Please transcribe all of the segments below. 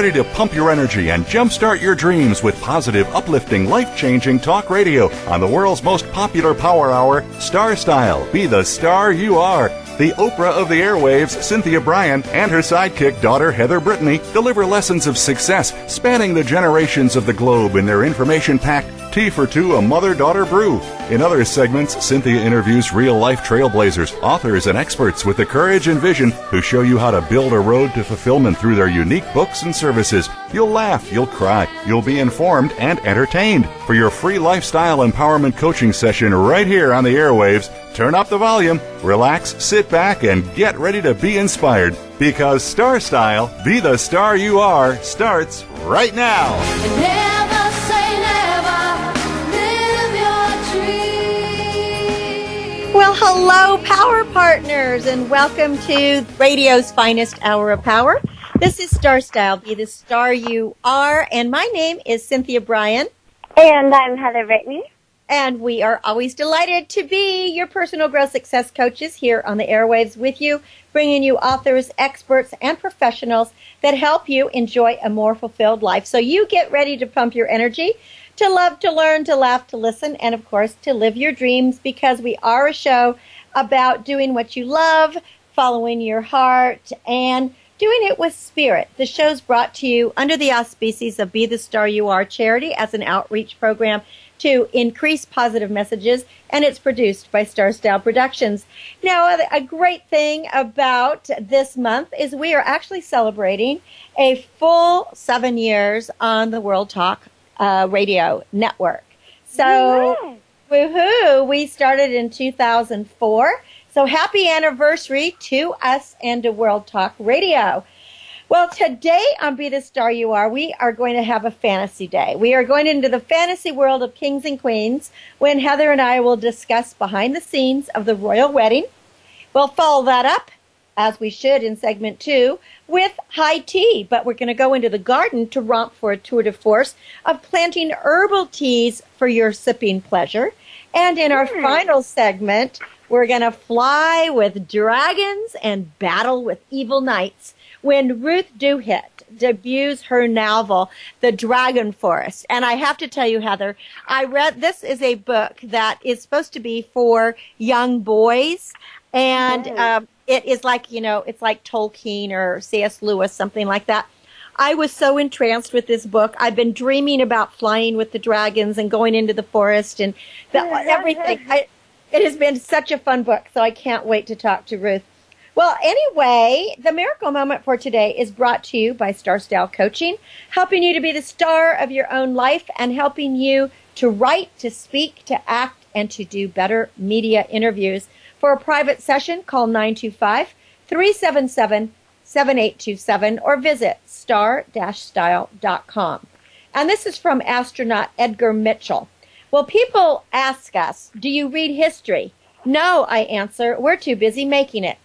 Ready to pump your energy and jumpstart your dreams with positive, uplifting, life changing talk radio on the world's most popular power hour, Star Style. Be the star you are. The Oprah of the airwaves, Cynthia Brian, and her sidekick daughter, Heather Brittany, deliver lessons of success spanning the generations of the globe in their information packed Tea for Two, a mother daughter brew. In other segments, Cynthia interviews real life trailblazers, authors, and experts with the courage and vision who show you how to build a road to fulfillment through their unique books and services. You'll laugh, you'll cry, you'll be informed and entertained. For your free lifestyle empowerment coaching session right here on the airwaves, turn up the volume, relax, sit back, and get ready to be inspired. Because Star Style, be the star you are, starts right now. Well, hello, Power Partners, and welcome to radio's finest hour of power. This is Star Style, be the star you are, and my name is Cynthia Brian. And I'm Heather Brittany. And we are always delighted to be your personal growth success coaches here on the airwaves with you, bringing you authors, experts, and professionals that help you enjoy a more fulfilled life. So you get ready to pump your energy to love, to learn, to laugh, to listen, and of course, to live your dreams because we are a show about doing what you love, following your heart, and doing it with spirit. The show's brought to you under the auspices of Be the Star You Are charity as an outreach program to increase positive messages, and it's produced by Star Style Productions. Now, a great thing about this month is we are actually celebrating a full seven years on the World Talk uh, radio network. So, woohoo! We started in 2004. So, happy anniversary to us and to World Talk Radio. Well, today on Be the Star You Are, we are going to have a fantasy day. We are going into the fantasy world of kings and queens when Heather and I will discuss behind the scenes of the royal wedding. We'll follow that up, as we should in segment two, with high tea, but we're going to go into the garden to romp for a tour de force of planting herbal teas for your sipping pleasure. And in our Hmm. final segment, we're going to fly with dragons and battle with evil knights when Ruth Duhit debuts her novel, The Dragon Forest. And I have to tell you, Heather, I read this is a book that is supposed to be for young boys. And um, it is like, you know, it's like Tolkien or C.S. Lewis, something like that. I was so entranced with this book. I've been dreaming about flying with the dragons and going into the forest and the, everything. I, it has been such a fun book, so I can't wait to talk to Ruth. Well, anyway, the miracle moment for today is brought to you by Star Style Coaching, helping you to be the star of your own life and helping you to write, to speak, to act, and to do better media interviews. For a private session, call 925 377 7827 or visit star-style.com. And this is from astronaut Edgar Mitchell. Well, people ask us, do you read history? No, I answer, we're too busy making it.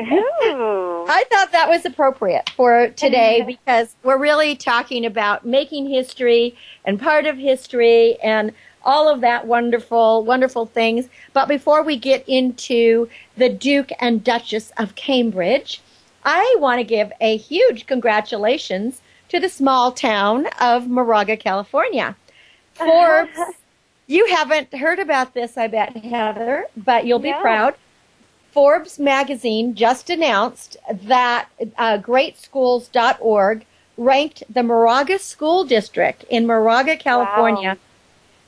Ooh. I thought that was appropriate for today because we're really talking about making history and part of history and all of that wonderful, wonderful things. But before we get into the Duke and Duchess of Cambridge, I want to give a huge congratulations to the small town of Moraga, California. Forbes, you haven't heard about this, I bet, Heather, but you'll be No. proud. Forbes magazine just announced that uh, greatschools.org ranked the Moraga School District in Moraga, California,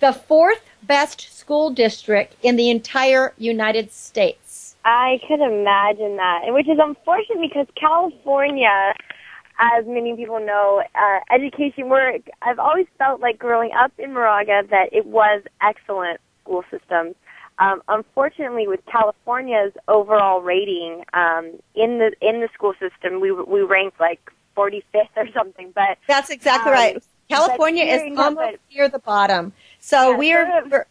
the fourth best school district in the entire United States. I could imagine that, which is unfortunate because California as many people know, uh, education work, I've always felt like growing up in Moraga that it was excellent school systems. Um, unfortunately, with California's overall rating um, in the in the school system, we we ranked like 45th or something. But that's exactly um, right. California is almost near the bottom. So yeah, we're, sort of,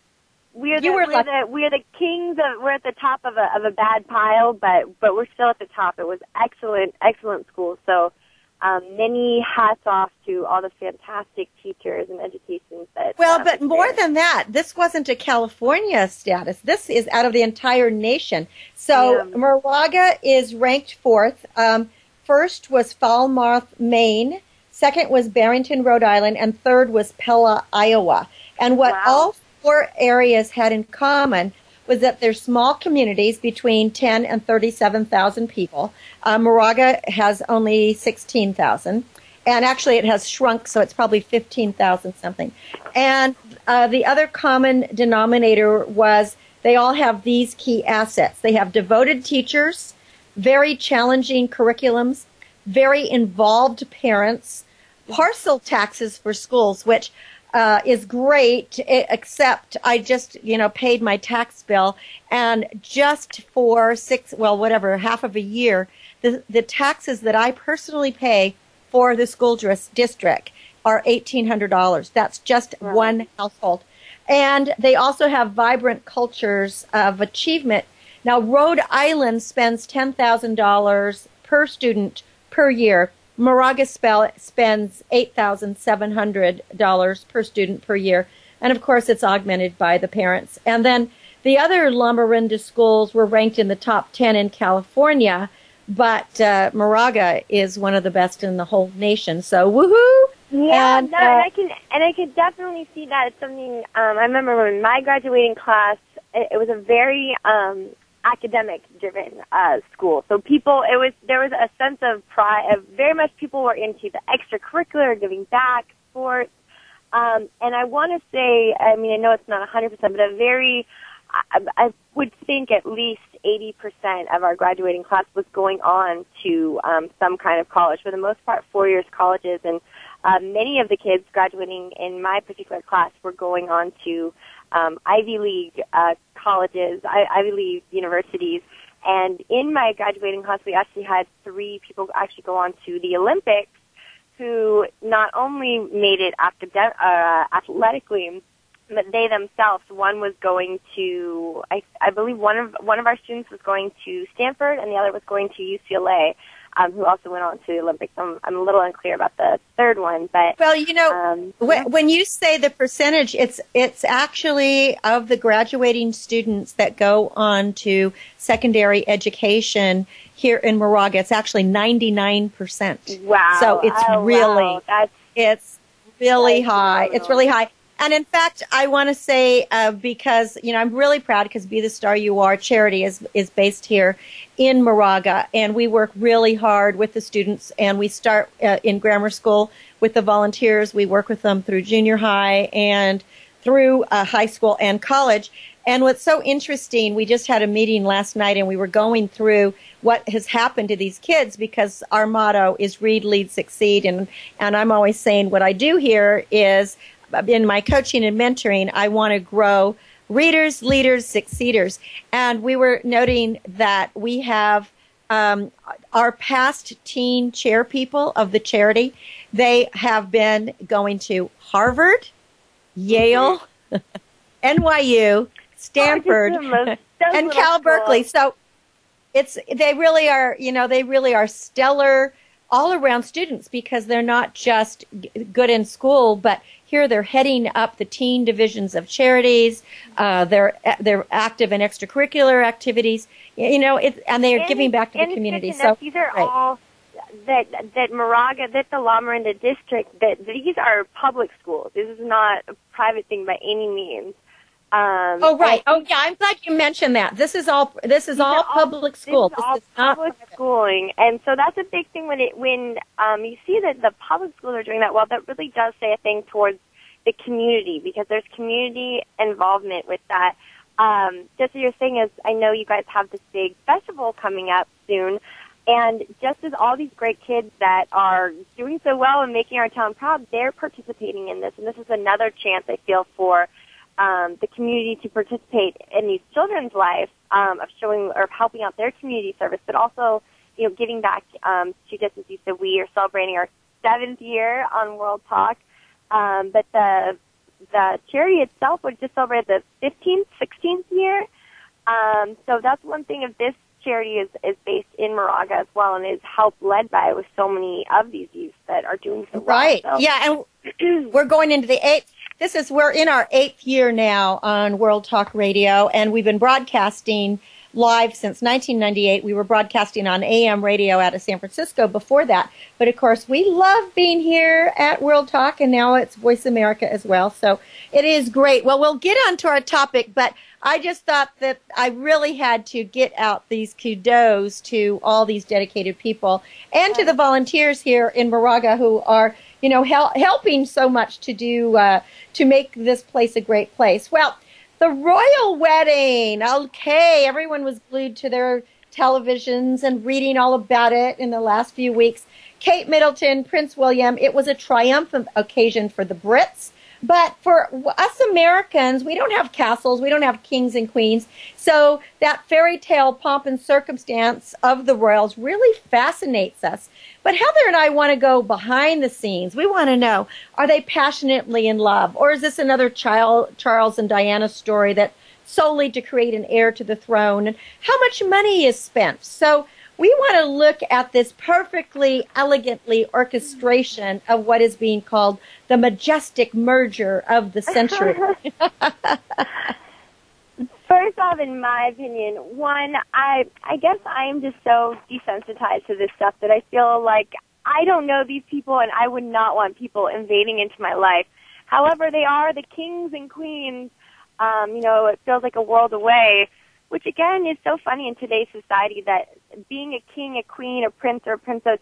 we're the, we're, the we're the kings of we're at the top of a of a bad pile, but but we're still at the top. It was excellent excellent school. So um, many hats off to all the fantastic teachers and education that. Well, but more than that, this wasn't a California status. This is out of the entire nation. So yeah. Moraga is ranked fourth. Um, first was Falmouth, Maine. Second was Barrington, Rhode Island, and third was Pella, Iowa. And what wow. all four areas had in common was that they're small communities between 10 and 37,000 people. Uh, Moraga has only 16,000. And actually, it has shrunk, so it's probably 15,000 something. And uh, the other common denominator was they all have these key assets. They have devoted teachers, very challenging curriculums, very involved parents, parcel taxes for schools, which uh, is great, except I just, you know, paid my tax bill and just for six, well, whatever, half of a year, the, the taxes that I personally pay for the school district are $1,800. That's just right. one household. And they also have vibrant cultures of achievement. Now, Rhode Island spends $10,000 per student per year Moraga spends $8,700 per student per year. And of course, it's augmented by the parents. And then the other Lamorinda schools were ranked in the top 10 in California, but uh, Moraga is one of the best in the whole nation. So woohoo! Yeah, and, no, uh, and I can and I can definitely see that. It's something um, I remember when my graduating class. It, it was a very um, academic driven uh, school. So people, it was there was a sense of pride. Of very much people were into the extracurricular, giving back, sports, um, and I want to say, I mean, I know it's not 100%, but a very, I, I would think at least 80% of our graduating class was going on to um, some kind of college. For the most part, four years colleges, and uh, many of the kids graduating in my particular class were going on to um, Ivy League uh, colleges, I, Ivy League universities. And in my graduating class, we actually had three people actually go on to the Olympics who not only made it academ- uh, athletically, but they themselves. One was going to, I, I believe one of one of our students was going to Stanford, and the other was going to UCLA um, who also went on to the Olympics. I'm, I'm a little unclear about the third one, but well, you know, um, when, when you say the percentage, it's it's actually of the graduating students that go on to secondary education here in Moraga. It's actually 99 percent. Wow! So it's oh, really wow. That's, it's really high. It's really high. And in fact, I want to say uh, because you know I'm really proud because Be the Star You Are charity is is based here in Moraga, and we work really hard with the students. And we start uh, in grammar school with the volunteers. We work with them through junior high and through uh, high school and college. And what's so interesting, we just had a meeting last night, and we were going through what has happened to these kids because our motto is read, lead, succeed. And and I'm always saying what I do here is in my coaching and mentoring, I want to grow readers, leaders, succeeders. And we were noting that we have um, our past teen chair people of the charity. They have been going to Harvard, Yale, mm-hmm. NYU, Stanford, oh, and Cal Berkeley. So it's they really are. You know, they really are stellar all around students because they're not just good in school, but here they're heading up the teen divisions of charities. Uh, they're they're active in extracurricular activities. You know, it, and they are and, giving back to the community. So these are right. all that that Moraga, that the Lamorinda district, that these are public schools. This is not a private thing by any means. Um, oh right. Oh yeah. I'm glad you mentioned that. This is all. This is all, all public school. This is, all public schooling, and so that's a big thing when it when um, you see that the public schools are doing that well. That really does say a thing towards the community because there's community involvement with that. Um, just as you're saying, is I know you guys have this big festival coming up soon. And just as all these great kids that are doing so well and making our town proud, they're participating in this. And this is another chance I feel for um, the community to participate in these children's lives um, of showing or helping out their community service, but also, you know, giving back um, to just as you said, we are celebrating our seventh year on World Talk. Um, but the the charity itself would just celebrate the 15th, 16th year. Um, so that's one thing of this charity is, is based in Moraga as well and is helped led by with so many of these youth that are doing so well. Right. So. Yeah, and we're going into the eighth. This is we're in our eighth year now on World Talk Radio, and we've been broadcasting live since 1998. We were broadcasting on AM radio out of San Francisco before that. But of course, we love being here at World Talk, and now it's Voice America as well. So it is great. Well, we'll get on to our topic, but I just thought that I really had to get out these kudos to all these dedicated people and to the volunteers here in Moraga who are, you know, hel- helping so much to do uh, to make this place a great place. Well, the royal wedding. Okay, everyone was glued to their televisions and reading all about it in the last few weeks. Kate Middleton, Prince William, it was a triumphant occasion for the Brits. But for us Americans, we don't have castles, we don't have kings and queens. So that fairy tale pomp and circumstance of the royals really fascinates us. But Heather and I want to go behind the scenes. We want to know, are they passionately in love? Or is this another child, Charles and Diana story that solely to create an heir to the throne? And how much money is spent? So we want to look at this perfectly elegantly orchestration of what is being called the majestic merger of the century. First off, in my opinion, one, I I guess I am just so desensitized to this stuff that I feel like I don't know these people, and I would not want people invading into my life. However, they are the kings and queens. Um, you know, it feels like a world away which again is so funny in today's society that being a king, a queen, a prince, or a princess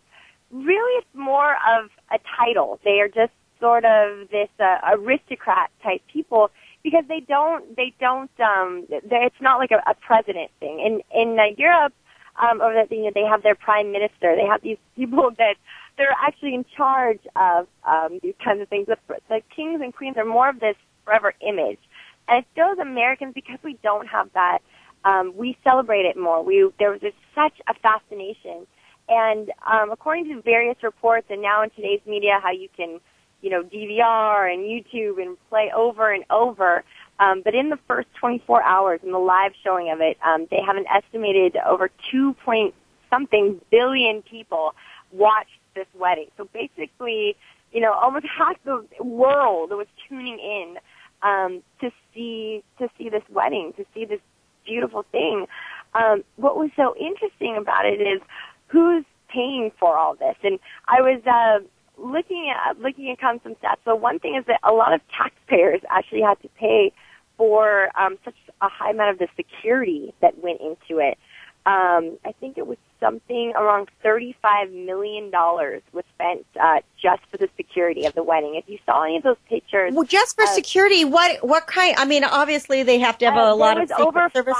really it's more of a title. They are just sort of this uh, aristocrat type people because they don't they don't um it's not like a, a president thing. In in uh, Europe, um, or that you know, they have their prime minister. They have these people that they're actually in charge of um, these kinds of things. The, the kings and queens are more of this forever image, and it feels Americans because we don't have that um, we celebrate it more. We there was just such a fascination, and um, according to various reports, and now in today's media, how you can, you know, DVR and YouTube and play over and over. Um, but in the first 24 hours, in the live showing of it, um, they have an estimated over 2 point something billion people watched this wedding. So basically, you know, almost half the world was tuning in um, to see to see this wedding, to see this beautiful thing. Um, what was so interesting about it is who's paying for all this. And I was uh, looking at looking at some stats. So one thing is that a lot of taxpayers actually had to pay for um, such a high amount of the security that went into it. Um, I think it was something around $35 million was spent uh, just for the security of the wedding. If you saw any of those pictures. Well, just for uh, security, what what kind? I mean, obviously they have to have uh, a lot of There was over service.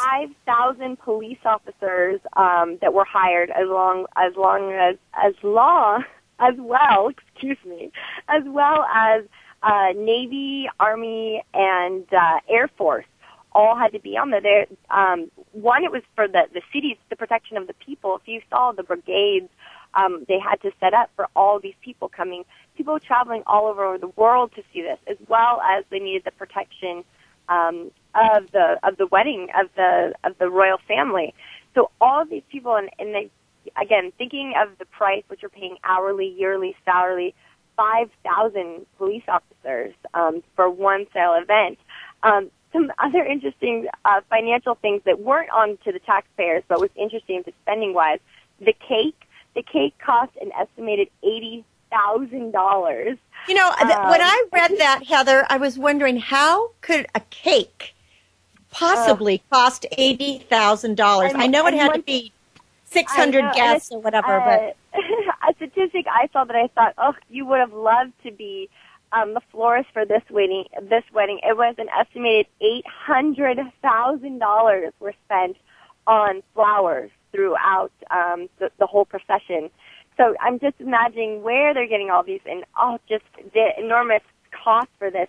5,000 police officers um, that were hired as long as long as as law as well, excuse me, as well as uh, Navy, Army, and uh, Air Force all had to be on there. there um, one, it was for the the cities, the protection of the people. If you saw the brigades, um, they had to set up for all these people coming, people traveling all over the world to see this, as well as they needed the protection um, of the of the wedding of the of the royal family. So all of these people, and, and they, again, thinking of the price, which are paying hourly, yearly, salary, five thousand police officers um, for one sale event. Um, some other interesting uh, financial things that weren't on to the taxpayers, but was interesting to spending wise. The cake, the cake cost an estimated eighty thousand dollars. You know, um, when I read that, Heather, I was wondering how could a cake possibly uh, cost eighty thousand dollars? I know it had to be six hundred guests or whatever, uh, but a statistic I saw that I thought, oh, you would have loved to be um, the florist for this wedding, this wedding, it was an estimated eight hundred thousand dollars were spent on flowers throughout um, the, the whole procession. So I'm just imagining where they're getting all these and all just the enormous cost for this.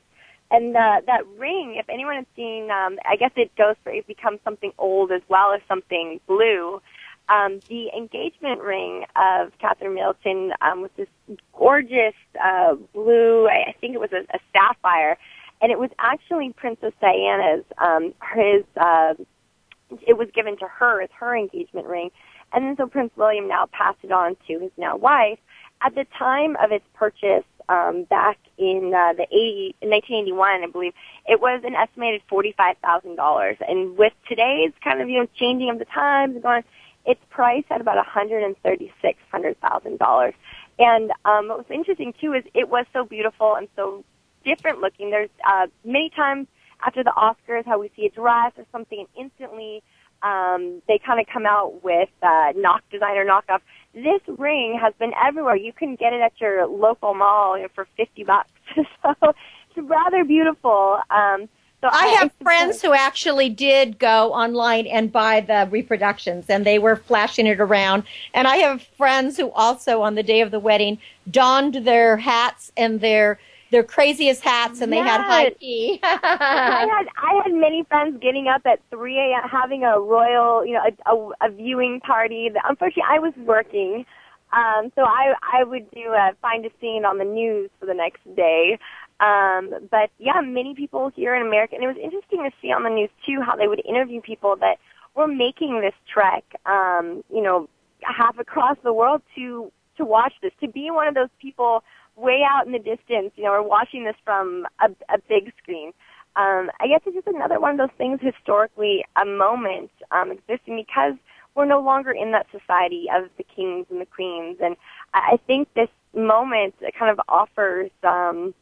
And uh, that ring, if anyone has seen, um, I guess it goes for it becomes something old as well as something blue. Um, the engagement ring of Catherine Middleton um, was this gorgeous uh, blue. I think it was a, a sapphire, and it was actually Princess Diana's. Um, his uh, it was given to her as her engagement ring. And then so Prince William now passed it on to his now wife. At the time of its purchase, um, back in uh, the 80, 1981, I believe, it was an estimated $45,000. And with today's kind of, you know, changing of the times and going, it's priced at about $136,000. And um, what was interesting too is it was so beautiful and so different looking. There's uh, many times after the Oscars, how we see a dress or something, and instantly um, they kind of come out with uh, knock designer knockoff. This ring has been everywhere. You can get it at your local mall you know, for fifty bucks. so it's rather beautiful. Um, so I, I have friends who actually did go online and buy the reproductions, and they were flashing it around. And I have friends who also, on the day of the wedding, donned their hats and their their craziest hats and they yes. had high tea. I had I had many friends getting up at 3 a.m. having a royal, you know, a, a, a viewing party. Unfortunately, I was working, um, so I I would do a find a scene on the news for the next day. Um, but yeah, many people here in America, and it was interesting to see on the news too how they would interview people that were making this trek, um, you know, half across the world to to watch this, to be one of those people way out in the distance, you know, or watching this from a, a big screen. Um, I guess it's just another one of those things historically, a moment um, existing because we're no longer in that society of the kings and the queens. And I think this moment kind of offers, um,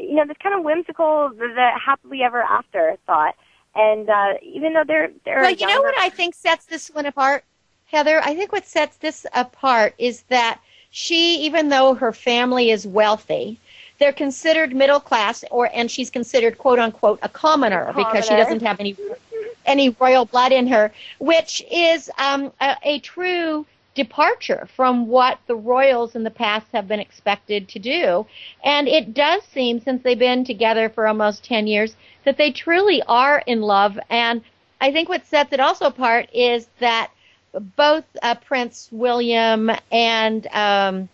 you know, this kind of whimsical, the, the happily ever after thought. And uh, even though they're they're well, you know what I think sets this one apart, Heather. I think what sets this apart is that she, even though her family is wealthy, they're considered middle class, or and she's considered quote unquote a commoner, a commoner. because she doesn't have any any royal blood in her, which is um, a, a true departure from what the royals in the past have been expected to do. And it does seem, since they've been together for almost 10 years, that they truly are in love. And I think what sets it also apart is that both uh, Prince William and um,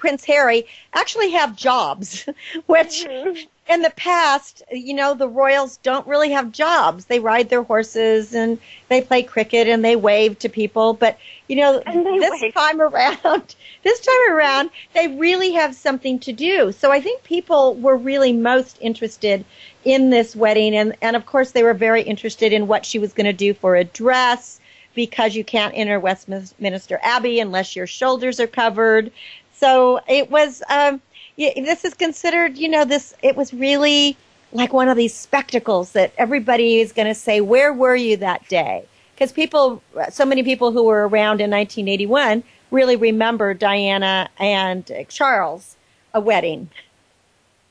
Prince Harry actually have jobs, which mm-hmm. in the past, you know, the royals don't really have jobs. They ride their horses and they play cricket and they wave to people. But, you know, this wave. time around, this time around, they really have something to do. So I think people were really most interested in this wedding. And, and of course, they were very interested in what she was going to do for a dress because you can't enter Westminster Abbey unless your shoulders are covered. So it was, um, this is considered, you know, this, it was really like one of these spectacles that everybody is going to say, where were you that day? Because people, so many people who were around in 1981 really remember Diana and Charles, a wedding.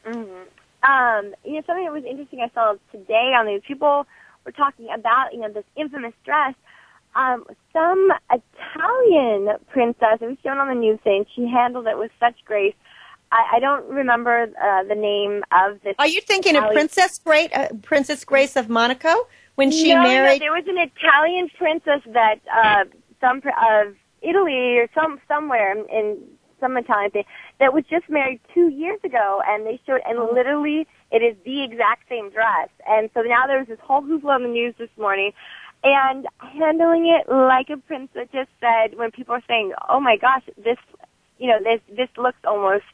Mm-hmm. Um, you know, something that was interesting I saw today on the people were talking about, you know, this infamous dress um, some Italian princess. It was shown on the news saying she handled it with such grace. I, I don't remember uh, the name of this. Are you thinking Italian... of Princess Grace, uh, Princess Grace of Monaco when she no, married? No, there was an Italian princess that uh, some of Italy or some somewhere in, in some Italian thing that was just married two years ago, and they showed, and oh. literally it is the exact same dress. And so now there was this whole hoopla on the news this morning and handling it like a princess just said when people are saying, "Oh my gosh, this, you know, this this looks almost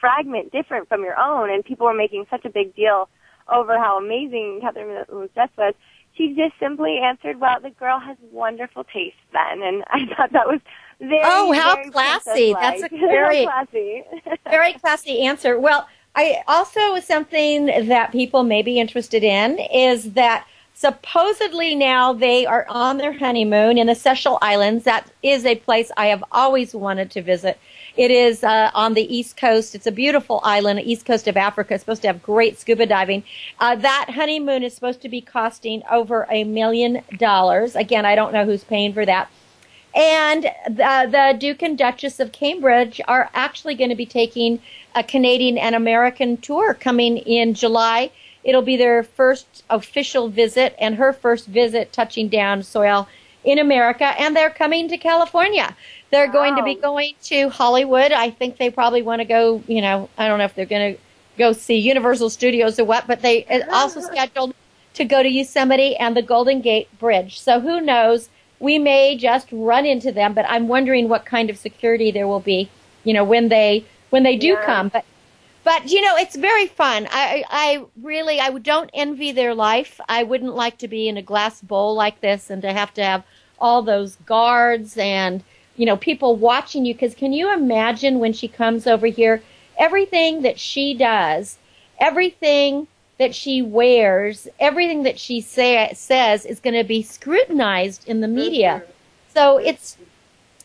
fragment different from your own," and people were making such a big deal over how amazing Catherine dress was. She just simply answered, "Well, the girl has wonderful taste." Then, and I thought that was very oh, how very classy! That's a very classy, very classy answer. Well, I also something that people may be interested in is that Supposedly now they are on their honeymoon in the Seychelles Islands. That is a place I have always wanted to visit. It is uh, on the east coast. It's a beautiful island, east coast of Africa. It's supposed to have great scuba diving. Uh, that honeymoon is supposed to be costing over a million dollars. Again, I don't know who's paying for that. And the, the Duke and Duchess of Cambridge are actually going to be taking a Canadian and American tour coming in July. It'll be their first official visit and her first visit touching down soil in America, and they're coming to California. They're wow. going to be going to Hollywood. I think they probably want to go, you know, I don't know if they're going to go see Universal Studios or what, but they uh, also scheduled to go to Yosemite and the Golden Gate Bridge. So who knows? We may just run into them, but I'm wondering what kind of security there will be, you know, when they when they do yeah. come. But but you know, it's very fun. I I really I don't envy their life. I wouldn't like to be in a glass bowl like this and to have to have all those guards and you know people watching you because can you imagine when she comes over here everything that she does everything that she wears, everything that she say, says is going to be scrutinized in the media. So it's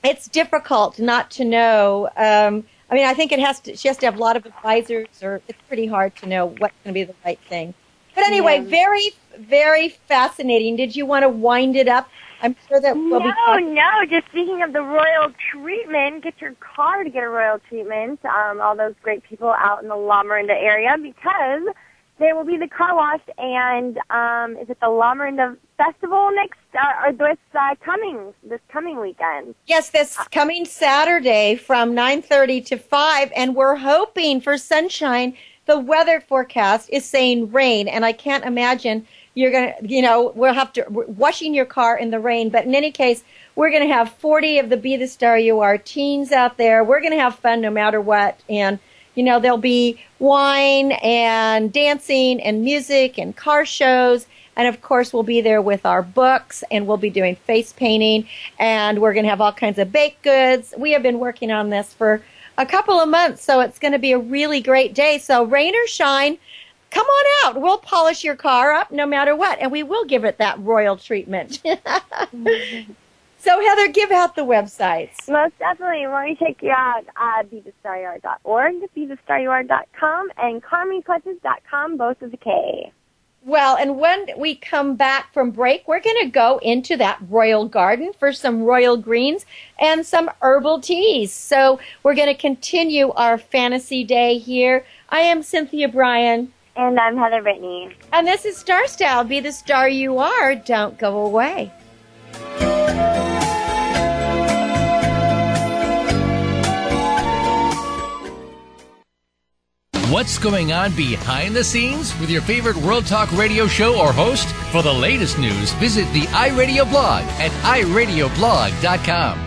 it's difficult not to know. Um, I mean, I think it has to. She has to have a lot of advisors, or it's pretty hard to know what's going to be the right thing. But anyway, yeah. very very fascinating. Did you want to wind it up? I'm sure that we'll be. no, no. Just speaking of the royal treatment, get your car to get a royal treatment. Um, all those great people out in the Lamorinda area because there will be the car wash, and um, is it the Lamorinda Festival next uh, or this uh, coming this coming weekend? Yes, this coming Saturday from nine thirty to five, and we're hoping for sunshine. The weather forecast is saying rain, and I can't imagine you're gonna, you know, we'll have to washing your car in the rain. But in any case, we're gonna have forty of the Be the Star You Are teens out there. We're gonna have fun no matter what, and you know, there'll be wine and dancing and music and car shows. And of course, we'll be there with our books and we'll be doing face painting and we're going to have all kinds of baked goods. We have been working on this for a couple of months, so it's going to be a really great day. So, rain or shine, come on out. We'll polish your car up no matter what, and we will give it that royal treatment. Mm-hmm. So, Heather, give out the websites. Most definitely. Don't you check uh, you out at BeTheStarYouAre.org, BeTheStarYouAre.com, and CarmenClutches.com, both with a K. Well, and when we come back from break, we're going to go into that royal garden for some royal greens and some herbal teas. So we're going to continue our fantasy day here. I am Cynthia Brian. And I'm Heather Brittany. And this is Star Style. Be the star you are. Don't go away. What's going on behind the scenes with your favorite World Talk radio show or host? For the latest news, visit the iRadio blog at iradioblog.com.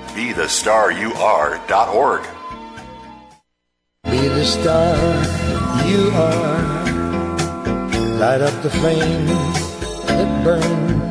BeTheStarYouAre.org. Be the star you are. Light up the flame that burns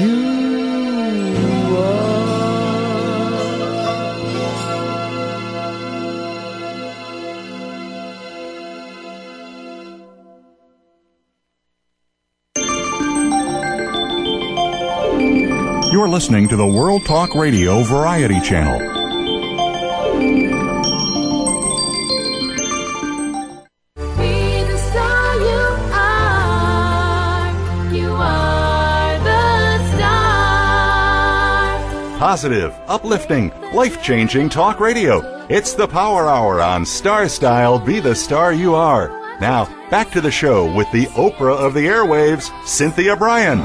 you are. You're listening to the World Talk Radio Variety Channel. Positive, uplifting, life changing talk radio. It's the Power Hour on Star Style Be the Star You Are. Now, back to the show with the Oprah of the airwaves, Cynthia Brian.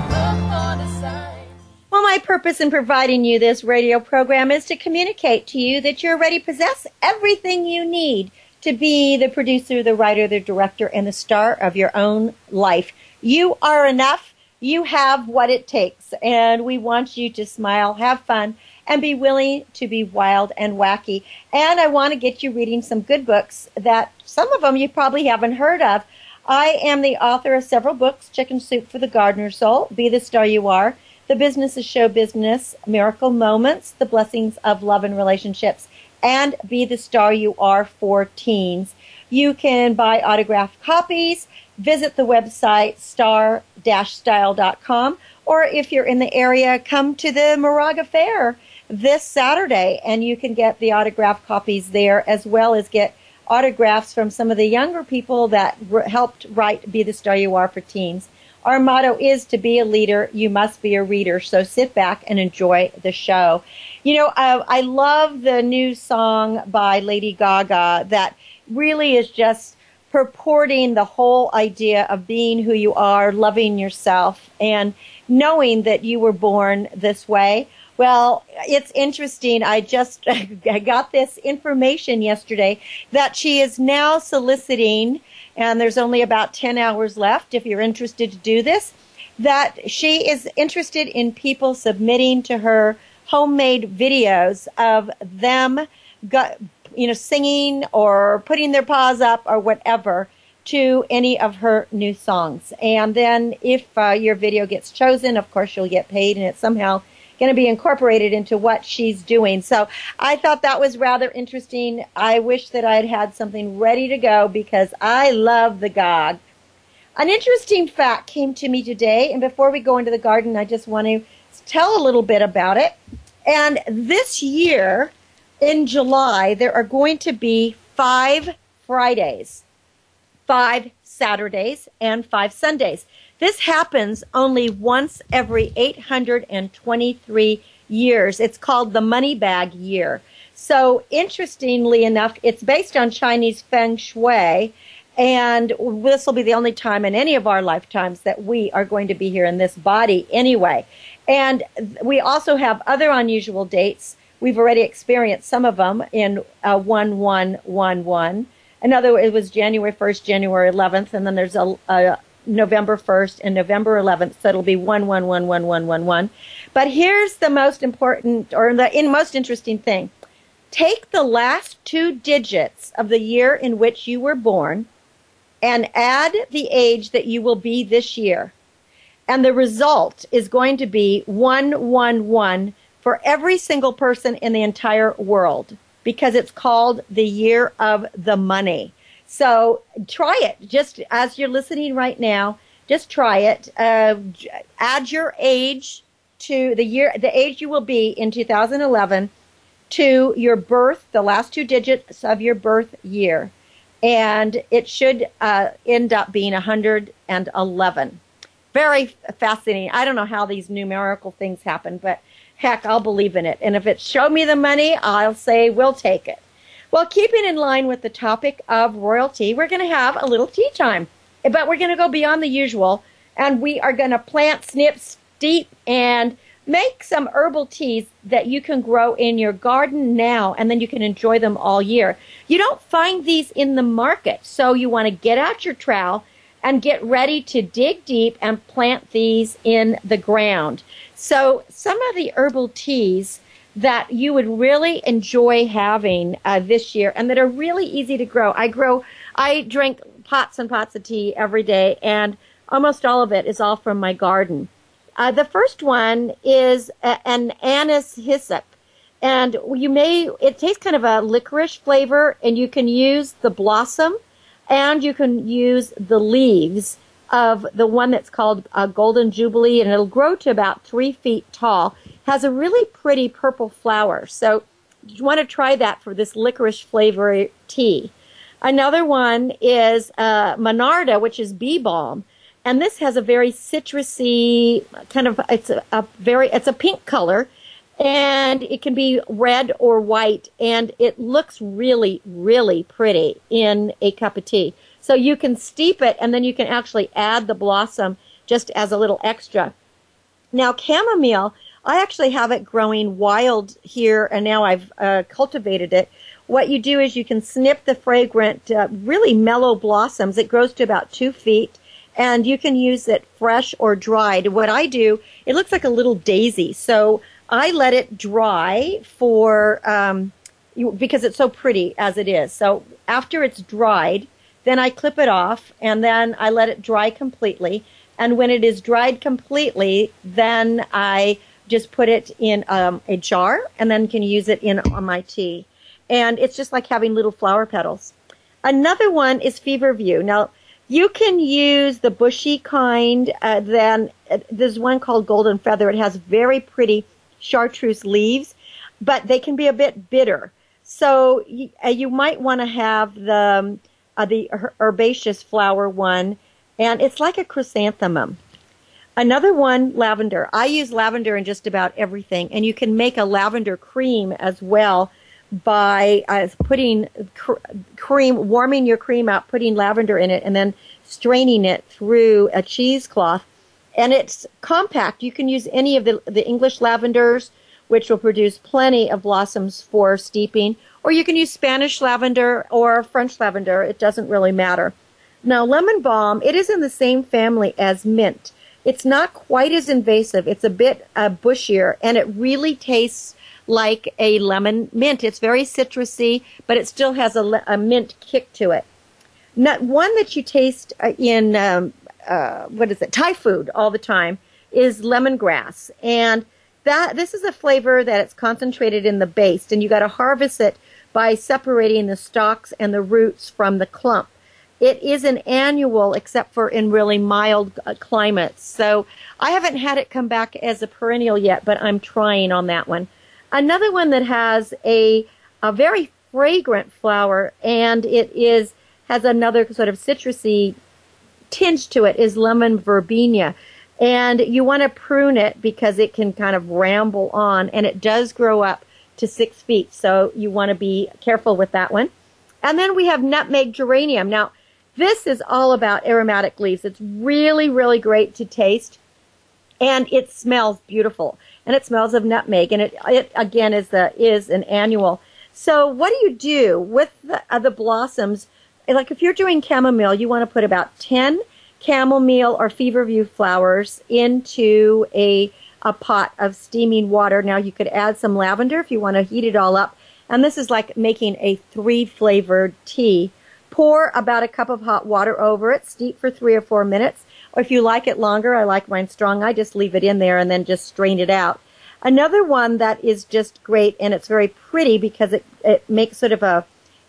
Well, my My purpose in providing you this radio program is to communicate to you that you already possess everything you need to be the producer, the writer, the director, and the star of your own life. You are enough. You have what it takes. And we want you to smile, have fun, and be willing to be wild and wacky. And I want to get you reading some good books that some of them you probably haven't heard of. I am the author of several books Chicken Soup for the Gardener Soul, Be the Star You Are, The Business is Show Business, Miracle Moments, The Blessings of Love and Relationships, and Be the Star You Are for Teens. You can buy autographed copies, visit the website star-style.com, or if you're in the area, come to the Moraga Fair this Saturday and you can get the autographed copies there as well as get autographs from some of the younger people that helped write Be the Star You Are for Teens. Our motto is to be a leader, you must be a reader. So sit back and enjoy the show. You know, uh, I love the new song by Lady Gaga that really is just purporting the whole idea of being who you are, loving yourself, and knowing that you were born this way. Well, it's interesting. I just got this information yesterday that she is now soliciting, and there's only about 10 hours left if you're interested to do this, that she is interested in people submitting to her homemade videos of them, you know, singing or putting their paws up or whatever to any of her new songs. And then if uh, your video gets chosen, of course, you'll get paid and it's somehow going to be incorporated into what she's doing. So I thought that was rather interesting. I wish that I'd had something ready to go because I love the God. An interesting fact came to me today, and before we go into the garden, I just want to tell a little bit about it. And this year, in July, there are going to be five Fridays, five Saturdays, and five Sundays. This happens only once every 823 years. It's called the money bag year. So interestingly enough, it's based on Chinese feng shui. And this will be the only time in any of our lifetimes that we are going to be here in this body anyway. And we also have other unusual dates. We've already experienced some of them in uh, 1111. Another, it was January 1st, January 11th, and then there's a, a, November 1st and November 11th. So it'll be 111111. But here's the most important or the in most interesting thing. Take the last two digits of the year in which you were born and add the age that you will be this year. And the result is going to be 111 for every single person in the entire world because it's called the year of the money. So try it. Just as you're listening right now, just try it. Uh, add your age to the year, the age you will be in 2011 to your birth, the last two digits of your birth year. And it should uh, end up being 111. Very fascinating. I don't know how these numerical things happen, but heck, I'll believe in it. And if it show me the money, I'll say we'll take it. Well, keeping in line with the topic of royalty, we're going to have a little tea time, but we're going to go beyond the usual and we are going to plant, snip, steep, and make some herbal teas that you can grow in your garden now and then you can enjoy them all year. You don't find these in the market, so you want to get out your trowel and get ready to dig deep and plant these in the ground. So some of the herbal teas that you would really enjoy having uh, this year and that are really easy to grow. I grow, I drink pots and pots of tea every day and almost all of it is all from my garden. Uh, the first one is a, an anise hyssop. And you may, it tastes kind of a licorice flavor and you can use the blossom and you can use the leaves of the one that's called golden jubilee and it'll grow to about three feet tall has a really pretty purple flower. So you want to try that for this licorice flavor tea. Another one is uh, Monarda, which is bee balm. And this has a very citrusy kind of, it's a, a very, it's a pink color and it can be red or white and it looks really, really pretty in a cup of tea. So you can steep it and then you can actually add the blossom just as a little extra. Now chamomile I actually have it growing wild here, and now I've uh, cultivated it. What you do is you can snip the fragrant, uh, really mellow blossoms. It grows to about two feet, and you can use it fresh or dried. What I do, it looks like a little daisy, so I let it dry for um, you, because it's so pretty as it is. So after it's dried, then I clip it off, and then I let it dry completely. And when it is dried completely, then I just put it in um, a jar and then can use it in on my tea. And it's just like having little flower petals. Another one is Feverfew. Now, you can use the bushy kind. Uh, then uh, there's one called Golden Feather. It has very pretty chartreuse leaves, but they can be a bit bitter. So you, uh, you might want to have the um, uh, the herbaceous flower one, and it's like a chrysanthemum. Another one, lavender. I use lavender in just about everything, and you can make a lavender cream as well by uh, putting cr- cream, warming your cream out, putting lavender in it, and then straining it through a cheesecloth. And it's compact. You can use any of the, the English lavenders, which will produce plenty of blossoms for steeping, or you can use Spanish lavender or French lavender. It doesn't really matter. Now, lemon balm, it is in the same family as mint. It's not quite as invasive. It's a bit uh, bushier, and it really tastes like a lemon mint. It's very citrusy, but it still has a, a mint kick to it. Not one that you taste uh, in um, uh, what is it Thai food all the time is lemongrass, and that this is a flavor that it's concentrated in the base, and you got to harvest it by separating the stalks and the roots from the clump. It is an annual, except for in really mild uh, climates. So I haven't had it come back as a perennial yet, but I'm trying on that one. Another one that has a a very fragrant flower, and it is has another sort of citrusy tinge to it is lemon verbena. And you want to prune it because it can kind of ramble on and it does grow up to six feet. So you want to be careful with that one. And then we have nutmeg geranium. Now, this is all about aromatic leaves. It's really, really great to taste. And it smells beautiful. And it smells of nutmeg. And it, it again is the, is an annual. So what do you do with the, uh, the blossoms? Like if you're doing chamomile, you want to put about 10 chamomile or feverfew flowers into a, a pot of steaming water. Now you could add some lavender if you want to heat it all up. And this is like making a three flavored tea Pour about a cup of hot water over it, steep for three or four minutes. Or if you like it longer, I like mine strong, I just leave it in there and then just strain it out. Another one that is just great and it's very pretty because it, it makes sort of a,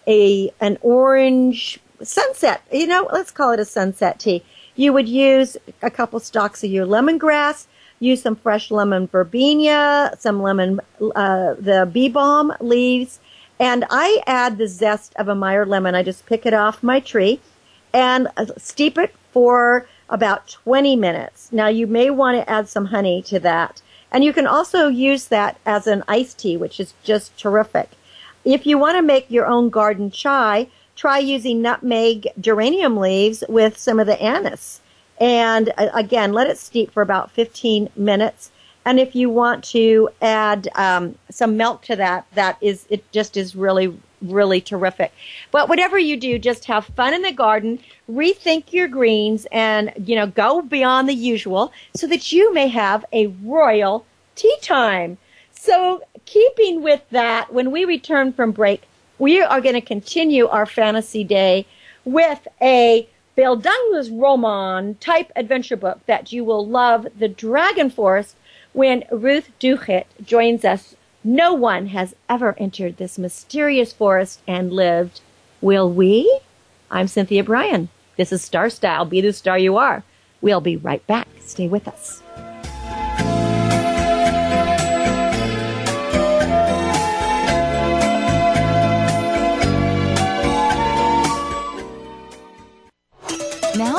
a, an orange sunset, you know, let's call it a sunset tea. You would use a couple stalks of your lemongrass, use some fresh lemon verbena, some lemon, uh, the bee balm leaves, and I add the zest of a Meyer lemon. I just pick it off my tree and uh, steep it for about 20 minutes. Now you may want to add some honey to that. And you can also use that as an iced tea, which is just terrific. If you want to make your own garden chai, try using nutmeg geranium leaves with some of the anise. And uh, again, let it steep for about 15 minutes. And if you want to add um, some milk to that, that is it just is really really terrific. But whatever you do, just have fun in the garden, rethink your greens, and you know go beyond the usual so that you may have a royal tea time. So keeping with that, when we return from break, we are going to continue our fantasy day with a Bildungsroman type adventure book that you will love, The Dragon Forest when Ruth Douthit joins us, no one has ever entered this mysterious forest and lived. Will we? I'm Cynthia Brian. This is Star Style. Be the star you are. We'll be right back. Stay with us.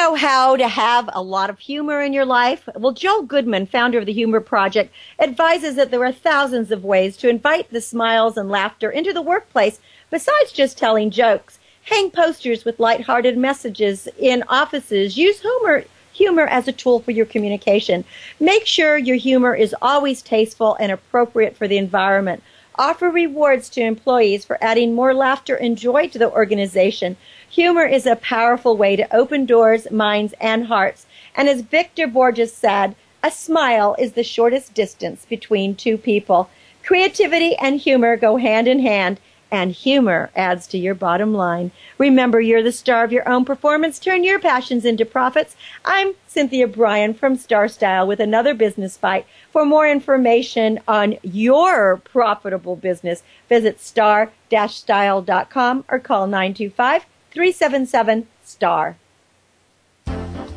Know how to have a lot of humor in your life? Well, Joel Goodman, founder of the Humor Project, advises that there are thousands of ways to invite the smiles and laughter into the workplace besides just telling jokes. Hang posters with lighthearted messages in offices. Use humor humor as a tool for your communication. Make sure your humor is always tasteful and appropriate for the environment. Offer rewards to employees for adding more laughter and joy to the organization. Humor is a powerful way to open doors, minds, and hearts. And as Victor Borges said, a smile is the shortest distance between two people. Creativity and humor go hand in hand and humor adds to your bottom line. Remember, you're the star of your own performance. Turn your passions into profits. I'm Cynthia Brian from Star Style with another business bite. For more information on your profitable business, visit star-style.com or call 925 377 STAR.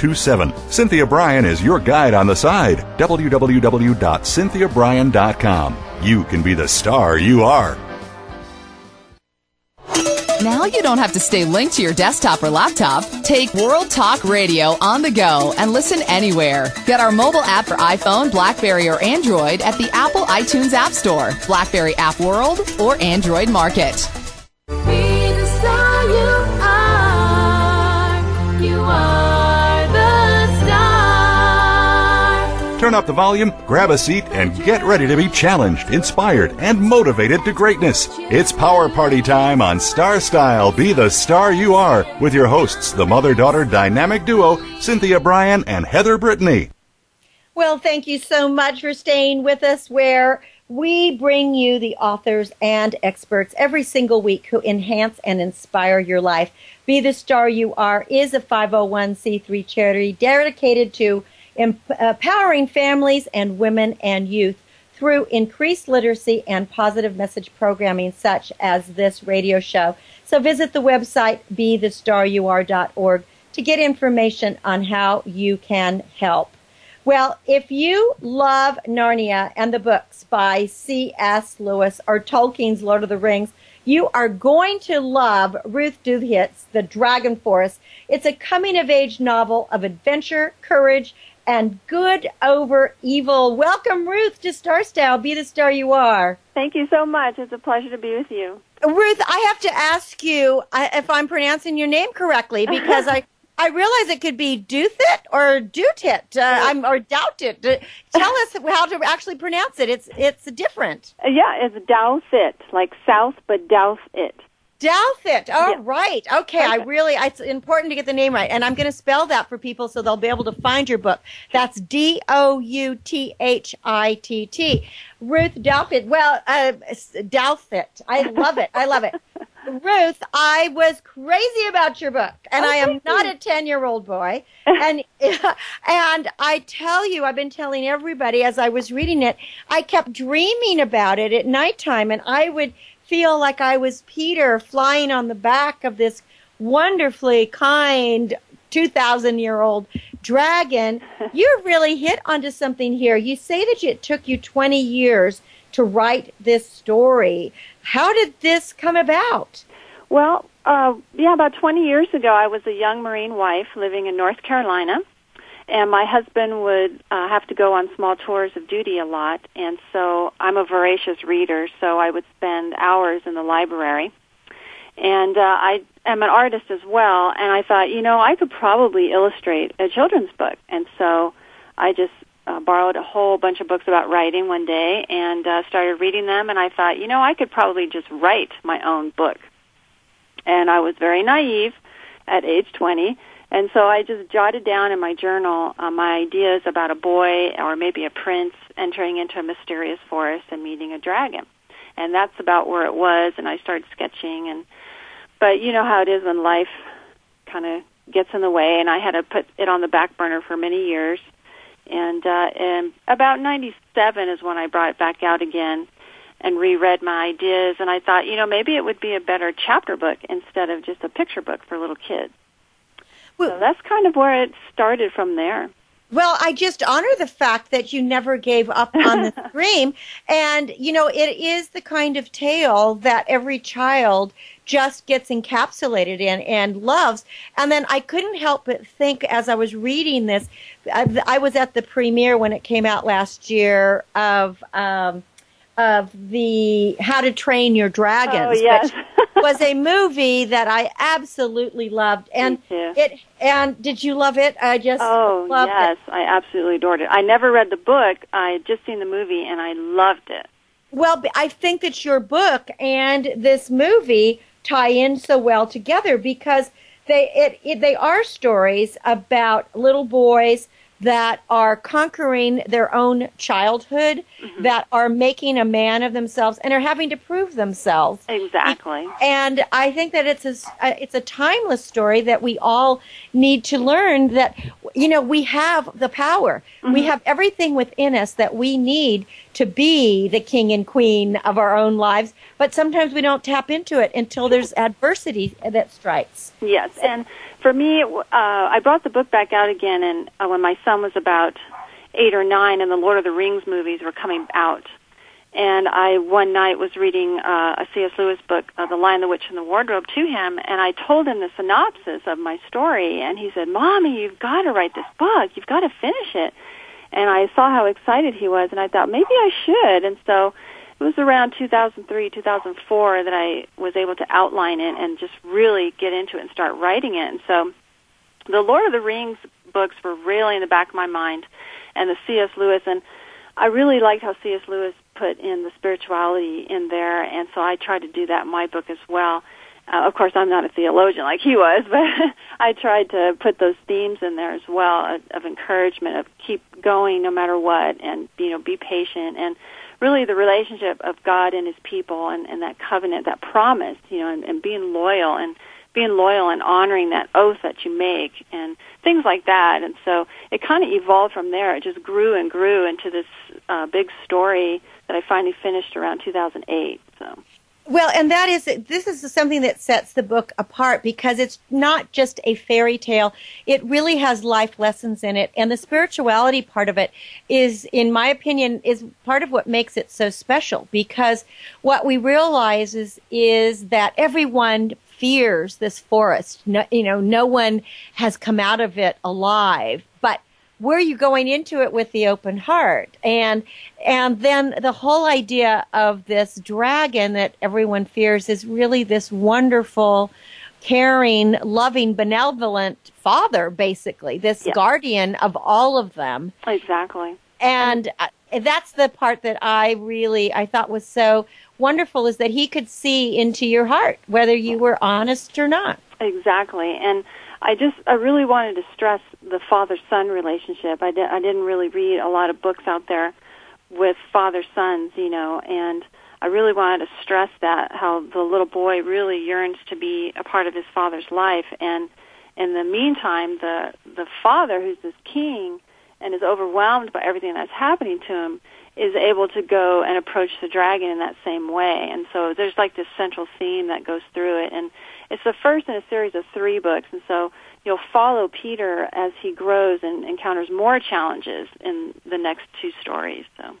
27. Cynthia Brian is your guide on the side. www.cynthiabrian.com. You can be the star you are. Now you don't have to stay linked to your desktop or laptop. Take World Talk Radio on the go and listen anywhere. Get our mobile app for iPhone, Blackberry, or Android at the Apple iTunes App Store, Blackberry App World, or Android Market. Turn up the volume, grab a seat, and get ready to be challenged, inspired, and motivated to greatness. It's Power Party time on Star Style Be the Star You Are with your hosts, the mother daughter dynamic duo, Cynthia Brian and Heather Brittany. Well, thank you so much for staying with us where we bring you the authors and experts every single week who enhance and inspire your life. Be the Star You Are is a 501c3 charity dedicated to Uh, empowering families and women and youth through increased literacy and positive message programming such as this radio show. So visit the website bethestaryouare.org to get information on how you can help. Well, if you love Narnia and the books by C.S. Lewis or Tolkien's Lord of the Rings, you are going to love Ruth Douthat's The Dragon Forest. It's a coming of age novel of adventure, courage, and good over evil. Welcome, Ruth, to Star Style. Be the star you are. Thank you so much. It's a pleasure to be with you. Ruth, I have to ask you if I'm pronouncing your name correctly because I. I realize it could be Doothit or Dootit, uh, I'm, or Doubtit. Uh, tell us how to actually pronounce it. It's it's different. Yeah, it's Douthit, like South, but Douth it. Douthit. Oh, yeah. right. Okay. I really, it's important to get the name right. And I'm going to spell that for people so they'll be able to find your book. That's D O U T H I T T. Ruth Douthit. Well, uh, Douthit. I love it. I love it. Ruth, I was crazy about your book, and oh, I am not you. a ten-year-old boy. and and I tell you, I've been telling everybody as I was reading it, I kept dreaming about it at nighttime, and I would feel like I was Peter flying on the back of this wonderfully kind 2,000 year old dragon. you really hit onto something here. You say that it took you 20 years to write this story. How did this come about? Well, uh, yeah, about 20 years ago, I was a young Marine wife living in North Carolina and my husband would uh, have to go on small tours of duty a lot, and so I'm a voracious reader, so I would spend hours in the library. And uh, I am an artist as well, and I thought, you know, I could probably illustrate a children's book, and so I just uh, borrowed a whole bunch of books about writing one day and uh, started reading them, and I thought, you know, I could probably just write my own book. And I was very naive at age 20 and so I just jotted down in my journal uh, my ideas about a boy or maybe a prince entering into a mysterious forest and meeting a dragon. And that's about where it was and I started sketching and but you know how it is when life kind of gets in the way, and I had to put it on the back burner for many years. And uh, and about '97 is when I brought it back out again and reread my ideas. And I thought, you know, maybe it would be a better chapter book instead of just a picture book for little kids. Well, so that's kind of where it started from there. Well, I just honor the fact that you never gave up on the dream. And, you know, it is the kind of tale that every child just gets encapsulated in and loves. And then I couldn't help but think as I was reading this, I, I was at the premiere when it came out last year of, um, of the How to Train Your Dragons, oh, yes. which was a movie that I absolutely loved. And it and did you love it? I just oh yes, it. I absolutely adored it. I never read the book. I had just seen the movie and I loved it. Well, I think that your book and this movie tie in so well together because they it, it they are stories about little boys that are conquering their own childhood, mm-hmm. that are making a man of themselves, and are having to prove themselves. Exactly. And I think that it's a it's a timeless story that we all need to learn that you know we have the power, mm-hmm. we have everything within us that we need to be the king and queen of our own lives, but sometimes we don't tap into it until there's adversity that strikes. Yes, and for me, uh, I brought the book back out again, and uh, when my son was about eight or nine, and the Lord of the Rings movies were coming out, and I one night was reading uh, a C.S. Lewis book, uh, The Lion, the Witch, and the Wardrobe, to him, and I told him the synopsis of my story, and he said, "Mommy, you've got to write this book. You've got to finish it." And I saw how excited he was, and I thought maybe I should, and so it was around 2003, 2004 that I was able to outline it and just really get into it and start writing it. And so the Lord of the Rings books were really in the back of my mind and the C.S. Lewis and I really liked how C.S. Lewis put in the spirituality in there and so I tried to do that in my book as well. Uh, of course, I'm not a theologian like he was, but I tried to put those themes in there as well of, of encouragement, of keep going no matter what, and you know, be patient, and really the relationship of God and His people and, and that covenant, that promise, you know, and, and being loyal and being loyal and honoring that oath that you make and things like that. And so it kind of evolved from there. It just grew and grew into this uh, big story that I finally finished around 2008. So. Well, and that is, this is something that sets the book apart because it's not just a fairy tale. It really has life lessons in it. And the spirituality part of it is, in my opinion, is part of what makes it so special because what we realize is, is that everyone fears this forest. No, you know, no one has come out of it alive, were you going into it with the open heart? And and then the whole idea of this dragon that everyone fears is really this wonderful caring loving benevolent father basically this yeah. guardian of all of them. Exactly. And uh, that's the part that i really i thought was so wonderful is that he could see into your heart whether you were honest or not. Exactly. And I just I really wanted to stress the father son relationship. I, di- I didn't really read a lot of books out there with father sons, you know, and I really wanted to stress that how the little boy really yearns to be a part of his father's life, and in the meantime, the the father, who's this king, and is overwhelmed by everything that's happening to him, is able to go and approach the dragon in that same way. And so there's like this central theme that goes through it, and it's the first in a series of three books, and so you'll follow Peter as he grows and encounters more challenges in the next two stories. So.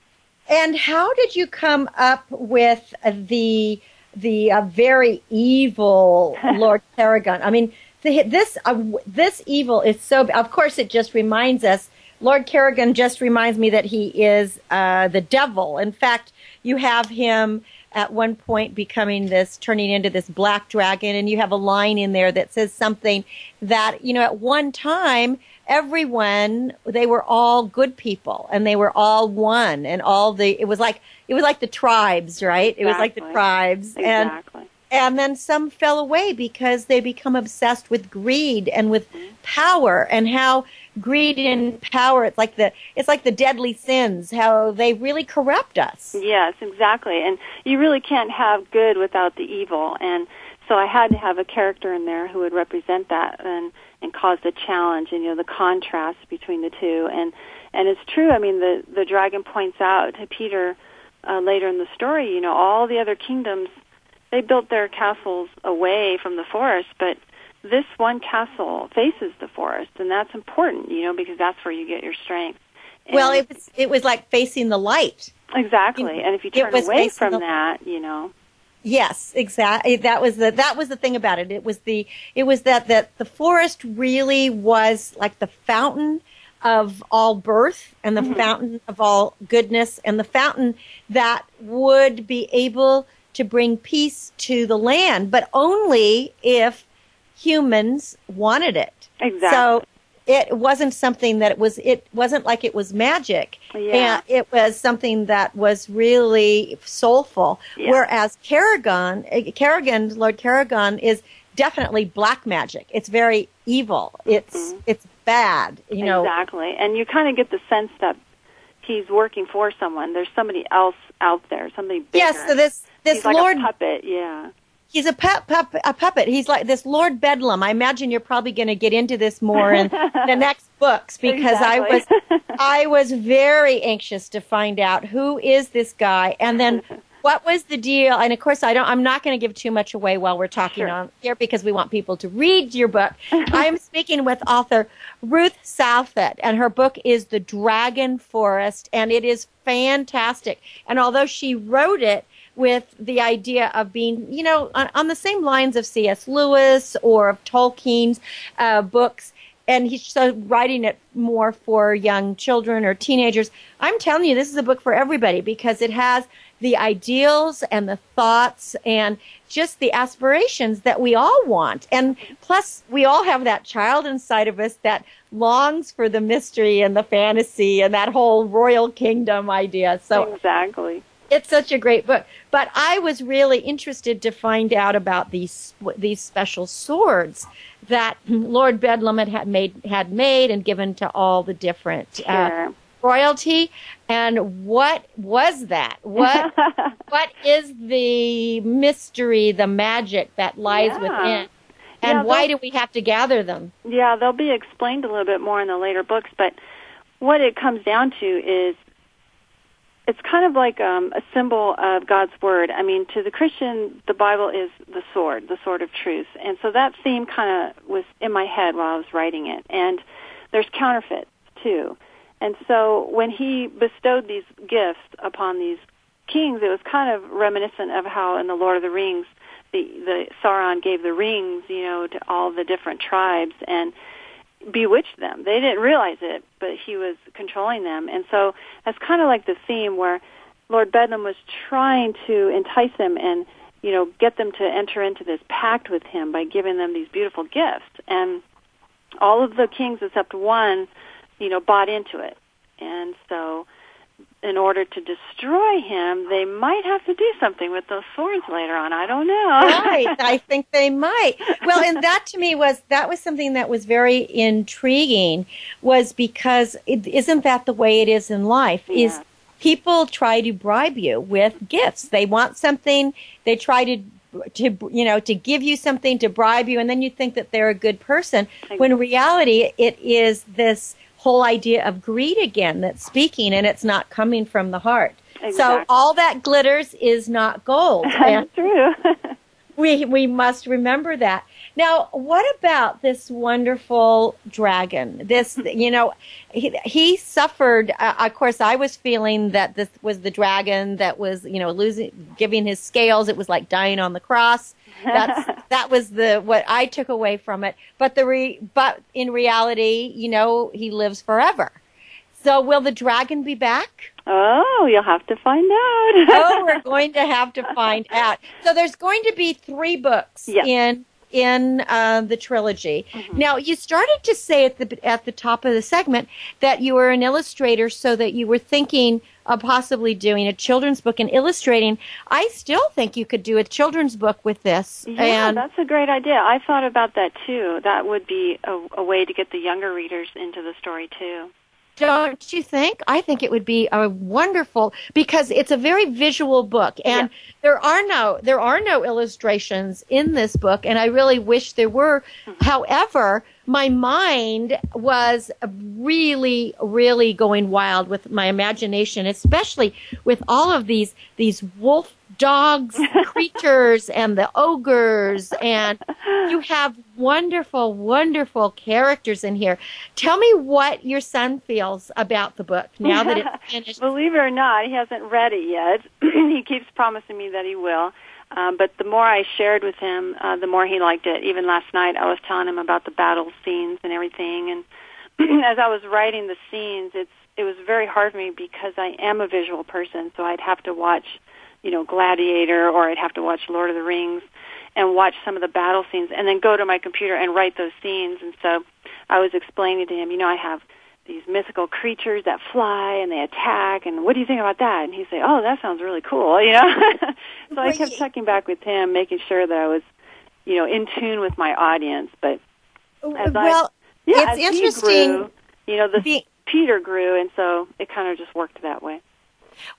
And how did you come up with the the uh, very evil Lord Carrigan? I mean, the, this uh, this evil is so. Of course, it just reminds us. Lord Carrigan just reminds me that he is uh, the devil. In fact, you have him at one point becoming this, turning into this black dragon. And you have a line in there that says something that, you know, at one time, everyone, they were all good people and they were all one and all the, it was like, it was like the tribes, right? Exactly. It was like the tribes. Exactly. And, and then some fell away because they become obsessed with greed and with mm-hmm. power and how greed and power it's like the it's like the deadly sins how they really corrupt us yes exactly and you really can't have good without the evil and so I had to have a character in there who would represent that and and cause the challenge and you know the contrast between the two and and it's true. I mean the the dragon points out to Peter uh, later in the story. You know all the other kingdoms they built their castles away from the forest, but this one castle faces the forest, and that's important, you know, because that's where you get your strength. And well, it was it was like facing the light. Exactly, You and if you turn away from the- that, you know, Yes, exactly. Eh, that was the that was the thing about it. It was the it was that that the forest really was like the fountain of all birth and the mm-hmm. fountain of all goodness and the fountain that would be able to bring peace to the land, but only if humans wanted it. Exactly. So it wasn't something that it was it wasn't like it was magic Yeah. and it was something that was really soulful Yeah. whereas Kerrigan uh, Kerrigan Lord Kerrigan is definitely black magic it's very evil it's it's bad you know exactly, and you kind of get the sense that he's working for someone. There's somebody else out there, somebody bigger. yes so this this he's like lord a puppet, yeah. He's a pup, pup, a puppet. He's like this Lord Bedlam. I imagine you're probably going to get into this more in the next books because I was I was very anxious to find out who is this guy and then what was the deal. And of course, I don't. I'm not going to give too much away while we're talking Sure. on here because we want people to read your book. I'm speaking with author Ruth Douthit, and her book is The Dragon Forest, and it is fantastic. And although she wrote it with the idea of being, you know, on, on the same lines of C.S. Lewis or of Tolkien's uh, books, and he's so writing it more for young children or teenagers. I'm telling you, this is a book for everybody because it has the ideals and the thoughts and just the aspirations that we all want. And plus, we all have that child inside of us that longs for the mystery and the fantasy and that whole royal kingdom idea. So exactly. It's such a great book. But I was really interested to find out about these these special swords that Lord Bedlam had, made had made and given to all the different uh, Sure. royalty. And what was that? What what is the mystery, the magic that lies Yeah. within? And Yeah, why do we have to gather them? Yeah, they'll be explained a little bit more in the later books, but what it comes down to is it's kind of like um, a symbol of God's word. I mean, to the Christian, the Bible is the sword, the sword of truth, and so that theme kind of was in my head while I was writing it. And there's counterfeits too, and so when he bestowed these gifts upon these kings, it was kind of reminiscent of how in the Lord of the Rings, the the Sauron gave the rings, you know, to all the different tribes and bewitched them. They didn't realize it, but he was controlling them. And so that's kind of like the theme where Lord Bedlam was trying to entice them and, you know, get them to enter into this pact with him by giving them these beautiful gifts. And all of the kings except one, you know, bought into it. And so in order to destroy him, they might have to do something with those swords later on. I don't know. right. I think they might. Well, and that to me was that was something that was very intriguing was because it, isn't that the way it is in life? Is people try to bribe you with gifts. They want something, they try to to you know to give you something to bribe you and then you think that they're a good person when in reality it is this whole idea of greed again that's speaking and it's not coming from the heart. So all that glitters is not gold. That's true. we we must remember that. Now, what about this wonderful dragon? This, you know, he, he suffered. Uh, of course, I was feeling that this was the dragon that was, you know, losing, giving his scales. It was like dying on the cross. That's that was the what I took away from it. But the re, but in reality, you know, he lives forever. So, will the dragon be back? oh, you'll have to find out. oh, we're going to have to find out. So there's going to be three books Yeah. in in uh, the trilogy. Mm-hmm. Now, you started to say at the at the top of the segment that you were an illustrator, so that you were thinking of possibly doing a children's book and illustrating. I still think you could do a children's book with this. Yeah, and that's a great idea. I thought about that too. That would be a, a way to get the younger readers into the story too. Don't you think? I think it would be a wonderful because it's a very visual book and yeah. there are no there are no illustrations in this book and I really wish there were. Mm-hmm. However, my mind was really really going wild with my imagination, especially with all of these these wolf dogs, creatures, and the ogres, and you have wonderful, wonderful characters in here. Tell me what your son feels about the book now that it's finished. Believe it or not, he hasn't read it yet. he keeps promising me that he will. Um, but the more I shared with him, uh, the more he liked it. Even last night, I was telling him about the battle scenes and everything. And as I was writing the scenes, it's it was very hard for me because I am a visual person, so I'd have to watch you know, Gladiator or I'd have to watch Lord of the Rings and watch some of the battle scenes and then go to my computer and write those scenes. And so I was explaining to him, you know, I have these mythical creatures that fly and they attack and what do you think about that? And he'd say, oh, that sounds really cool, you know? so I kept checking back with him, making sure that I was, you know, in tune with my audience. But as well, I, yeah, it's interesting. Grew, you know, the the, Peter grew, and so it kind of just worked that way.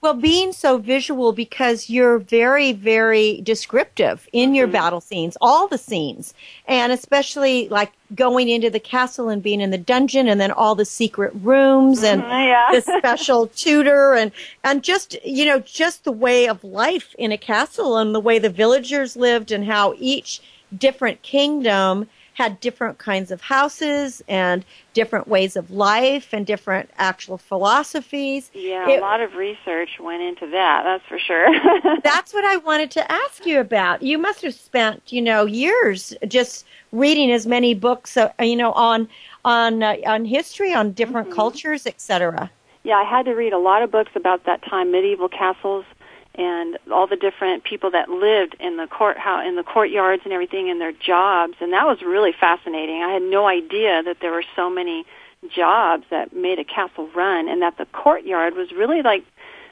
Well, being so visual because you're very, very descriptive in your mm-hmm. battle scenes, all the scenes, and especially like going into the castle and being in the dungeon and then all the secret rooms and mm-hmm, yeah. the special tutor and, and just, you know, just the way of life in a castle and the way the villagers lived and how each different kingdom had different kinds of houses and different ways of life and different actual philosophies. Yeah, it, a lot of research went into that, that's for sure. that's what I wanted to ask you about. You must have spent, you know, years just reading as many books, uh, you know, on on uh, on history, on different mm-hmm. cultures, etc. Yeah, I had to read a lot of books about that time, medieval castles, and all the different people that lived in the court how in the courtyards and everything and their jobs and that was really fascinating. I had no idea that there were so many jobs that made a castle run and that the courtyard was really like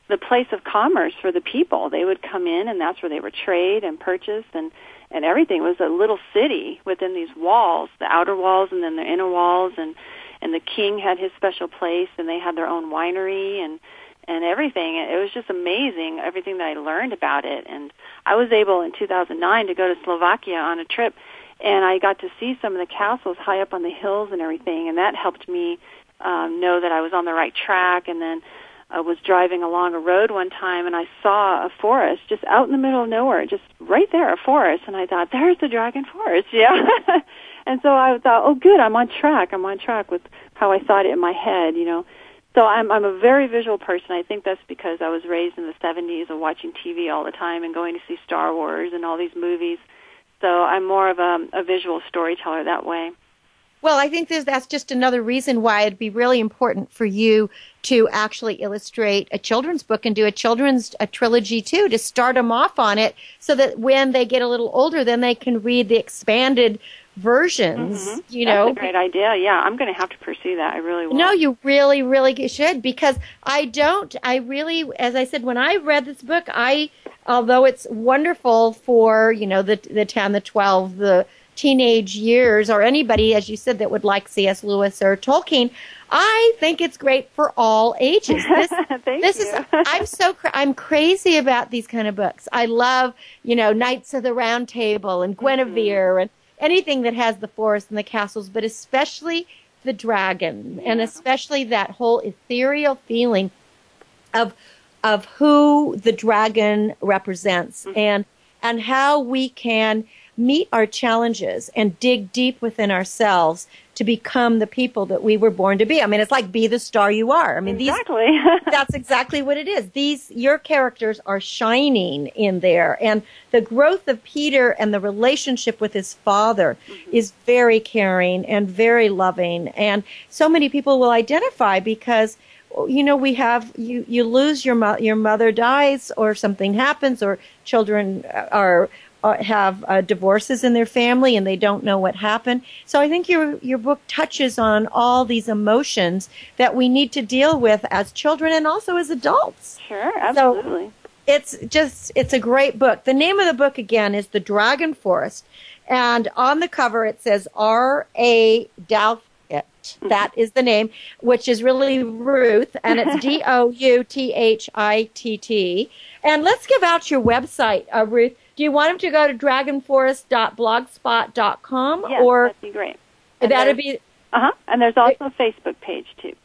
the place of commerce for the people. They would come in and that's where they would trade and purchase and and everything it was a little city within these walls, the outer walls and then the inner walls and and the king had his special place and they had their own winery and and everything. It was just amazing, everything that I learned about it. And I was able in 2009 to go to Slovakia on a trip, and I got to see some of the castles high up on the hills and everything, and that helped me um, know that I was on the right track. And then I was driving along a road one time, and I saw a forest just out in the middle of nowhere, just right there, a forest. And I thought, there's the dragon forest, yeah. and so I thought, oh, good, I'm on track. I'm on track with how I thought it in my head, you know so I'm I'm a very visual person. I think that's because I was raised in the 70s and watching TV all the time and going to see Star Wars and all these movies. So I'm more of a, a visual storyteller that way. Well, I think that's just another reason why it'd be really important for you to actually illustrate a children's book and do a children's a trilogy too to start them off on it so that when they get a little older then they can read the expanded versions. Mm-hmm. You That's know, a great idea. Yeah, I'm going to have to pursue that. I really will. No, you really, really should because I don't. I really, as I said, when I read this book, I, although it's wonderful for you know the the ten, the twelve, the teenage years, or anybody, as you said, that would like C.S. Lewis or Tolkien. I think it's great for all ages. This, this is I'm so I'm crazy about these kind of books. I love you know Knights of the Round Table and Guinevere mm-hmm. and anything that has the forest and the castles, but especially the dragon yeah. and especially that whole ethereal feeling of of who the dragon represents mm-hmm. and and how we can meet our challenges and dig deep within ourselves to become the people that we were born to be. I mean, it's like be the star you are. I mean, exactly. these, that's exactly what it is. These, your characters are shining in there. And the growth of Peter and the relationship with his father mm-hmm. is very caring and very loving. And so many people will identify because you know we have you you lose your mo- your mother dies or something happens or children are have uh, divorces in their family and they don't know what happened. So I think your your book touches on all these emotions that we need to deal with as children and also as adults. Sure, absolutely. So it's just it's a great book. The name of the book again is The Dragon Forest, and on the cover it says R. A. Douthit That is the name, which is really Ruth, and it's D O U T H I T T. And let's give out your website, uh, Ruth. Do you want them to go to dragonforest.blogspot.com Yes, or that'd be great. And that'd be Uh-huh. And there's also a Facebook page, too.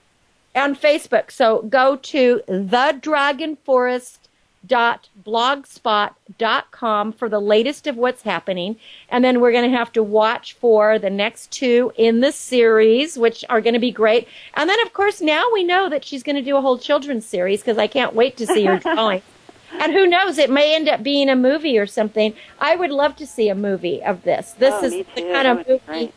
on Facebook. So go to thedragonforest.blogspot.com for the latest of what's happening. And then we're going to have to watch for the next two in the series, which are going to be great. And then, of course, now we know that she's going to do a whole children's series because I can't wait to see her drawing. And who knows, it may end up being a movie or something. I would love to see a movie of this. This Oh, is the kind of movie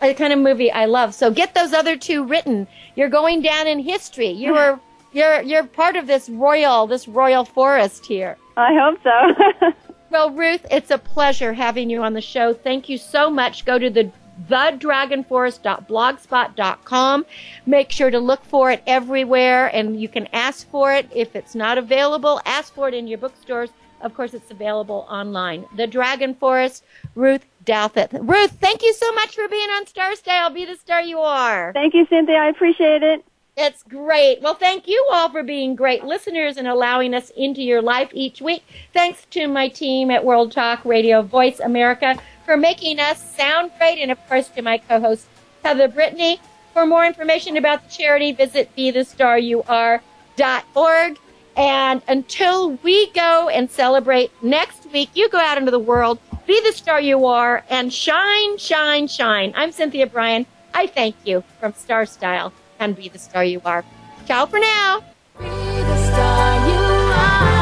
the kind of movie I love. So get those other two written. You're going down in history. You are you're you're part of this royal this royal forest here. I hope so. Well, Ruth, it's a pleasure having you on the show. Thank you so much. Go to the thedragonforest.blogspot.com. Make sure to look for it everywhere and you can ask for it. If it's not available, ask for it in your bookstores. Of course, it's available online. The Dragon Forest, Ruth Douthit. Ruth, thank you so much for being on Star Style. Be the star you are. Thank you, Cynthia. I appreciate it. It's great. Well, thank you all for being great listeners and allowing us into your life each week. Thanks to my team at World Talk Radio Voice America for making us sound great, and of course to my co-host Heather Brittany. For more information about the charity, visit BeTheStarYouAre.org. And until we go and celebrate next week, you go out into the world, be the star you are, and shine, shine, shine. I'm Cynthia Brian. I thank you from Star Style and be the star you are. Ciao for now. The star you are.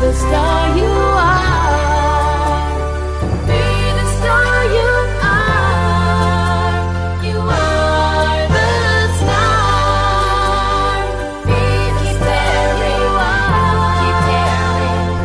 The star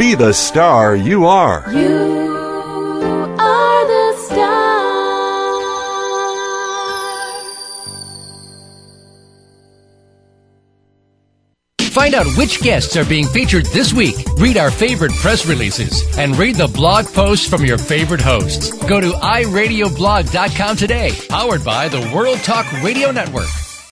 be the star you are. You are the star. Find out which guests are being featured this week. Read our favorite press releases and read the blog posts from your favorite hosts. Go to iradioblog.com today, powered by the World Talk Radio Network.